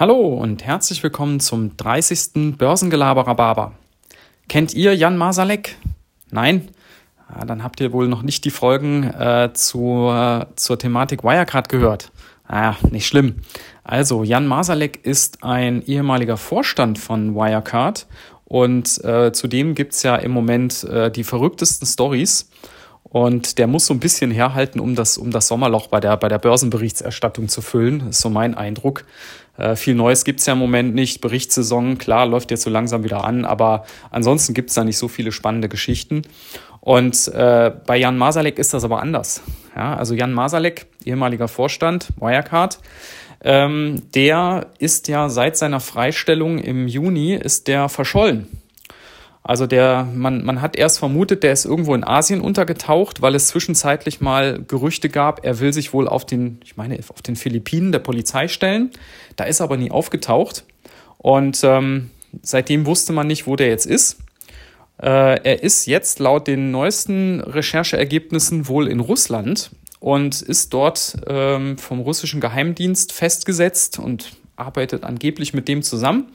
Hallo und herzlich willkommen zum 30. Börsengelaberer Barber. Kennt ihr Jan Masalek? Nein? Ja, dann habt ihr wohl noch nicht die Folgen äh, zu, äh, zur Thematik Wirecard gehört. Ah, nicht schlimm. Also, Jan Masalek ist ein ehemaliger Vorstand von Wirecard und äh, zudem gibt's ja im Moment äh, die verrücktesten Stories. Und der muss so ein bisschen herhalten, um das, um das Sommerloch bei der, bei der Börsenberichterstattung zu füllen. Ist so mein Eindruck. Äh, viel Neues gibt's ja im Moment nicht. Berichtssaison, klar, läuft jetzt so langsam wieder an, aber ansonsten gibt's da nicht so viele spannende Geschichten. Und äh, bei Jan Masalek ist das aber anders. Ja, also Jan Masalek, ehemaliger Vorstand, Wirecard, ähm, der ist ja seit seiner Freistellung im Juni ist der verschollen. Also der, man, man hat erst vermutet, der ist irgendwo in Asien untergetaucht, weil es zwischenzeitlich mal Gerüchte gab, er will sich wohl auf den, ich meine, auf den Philippinen der Polizei stellen. Da ist er aber nie aufgetaucht. Und ähm, seitdem wusste man nicht, wo der jetzt ist. Äh, er ist jetzt laut den neuesten Rechercheergebnissen wohl in Russland und ist dort ähm, vom russischen Geheimdienst festgesetzt und arbeitet angeblich mit dem zusammen.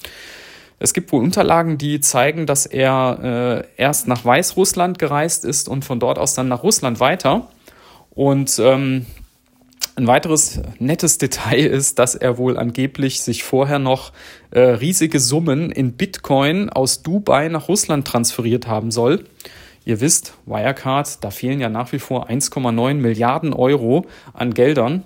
Es gibt wohl Unterlagen, die zeigen, dass er äh, erst nach Weißrussland gereist ist und von dort aus dann nach Russland weiter. Und ähm, ein weiteres nettes Detail ist, dass er wohl angeblich sich vorher noch äh, riesige Summen in Bitcoin aus Dubai nach Russland transferiert haben soll. Ihr wisst, Wirecard, da fehlen ja nach wie vor 1,9 Milliarden Euro an Geldern.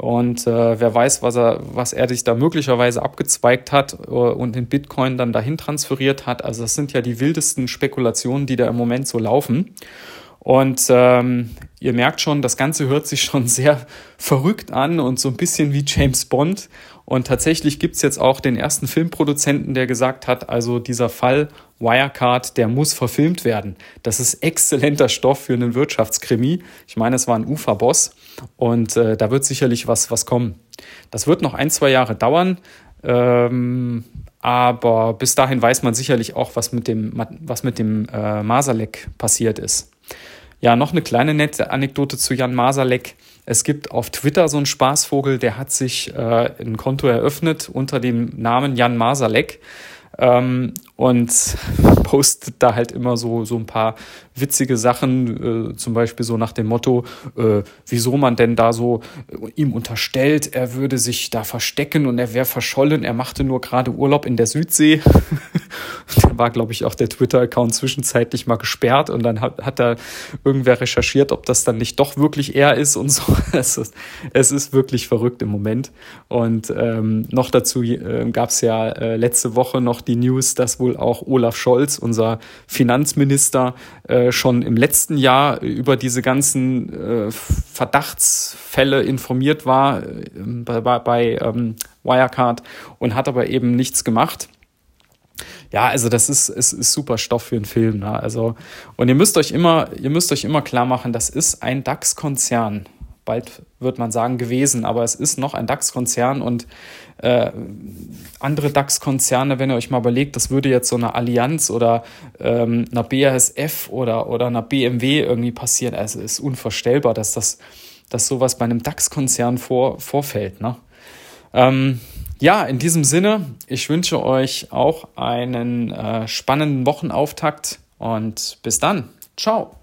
Und äh, wer weiß, was er, was er sich da möglicherweise abgezweigt hat äh, und in Bitcoin dann dahin transferiert hat. Also das sind ja die wildesten Spekulationen, die da im Moment so laufen. Und ähm, ihr merkt schon, das Ganze hört sich schon sehr verrückt an und so ein bisschen wie James Bond. Und tatsächlich gibt's jetzt auch den ersten Filmproduzenten, der gesagt hat, also dieser Fall Wirecard, der muss verfilmt werden. Das ist exzellenter Stoff für einen Wirtschaftskrimi. Ich meine, es war ein Uferboss und äh, da wird sicherlich was, was kommen. Das wird noch ein, zwei Jahre dauern. Ähm, aber bis dahin weiß man sicherlich auch, was mit dem, was mit dem äh, Masalek passiert ist. Ja, noch eine kleine nette Anekdote zu Jan Masalek. Es gibt auf Twitter so einen Spaßvogel, der hat sich äh, ein Konto eröffnet unter dem Namen Jan Masalek ähm, und postet da halt immer so, so ein paar witzige Sachen, äh, zum Beispiel so nach dem Motto, äh, wieso man denn da so äh, ihm unterstellt, er würde sich da verstecken und er wäre verschollen, er machte nur gerade Urlaub in der Südsee. da war, glaube ich, auch der Twitter-Account zwischenzeitlich mal gesperrt und dann hat, hat da irgendwer recherchiert, ob das dann nicht doch wirklich er ist und so. es, ist, es ist wirklich verrückt im Moment. Und ähm, noch dazu äh, gab es ja äh, letzte Woche noch die News, dass wohl auch Olaf Scholz, unser Finanzminister, äh, schon im letzten Jahr über diese ganzen äh, Verdachtsfälle informiert war äh, bei, bei ähm, Wirecard und hat aber eben nichts gemacht. Ja, also das ist, ist, ist super Stoff für einen Film. Ne? Also, und ihr müsst euch immer, ihr müsst euch immer klar machen, das ist ein DAX-Konzern bald wird man sagen gewesen, aber es ist noch ein DAX-Konzern und äh, andere DAX-Konzerne, wenn ihr euch mal überlegt, das würde jetzt so eine Allianz oder ähm, einer BASF oder, oder einer BMW irgendwie passieren. Also es ist unvorstellbar, dass das dass sowas bei einem DAX-Konzern vor, vorfällt. Ne? Ähm, ja, in diesem Sinne, ich wünsche euch auch einen äh, spannenden Wochenauftakt und bis dann. Ciao.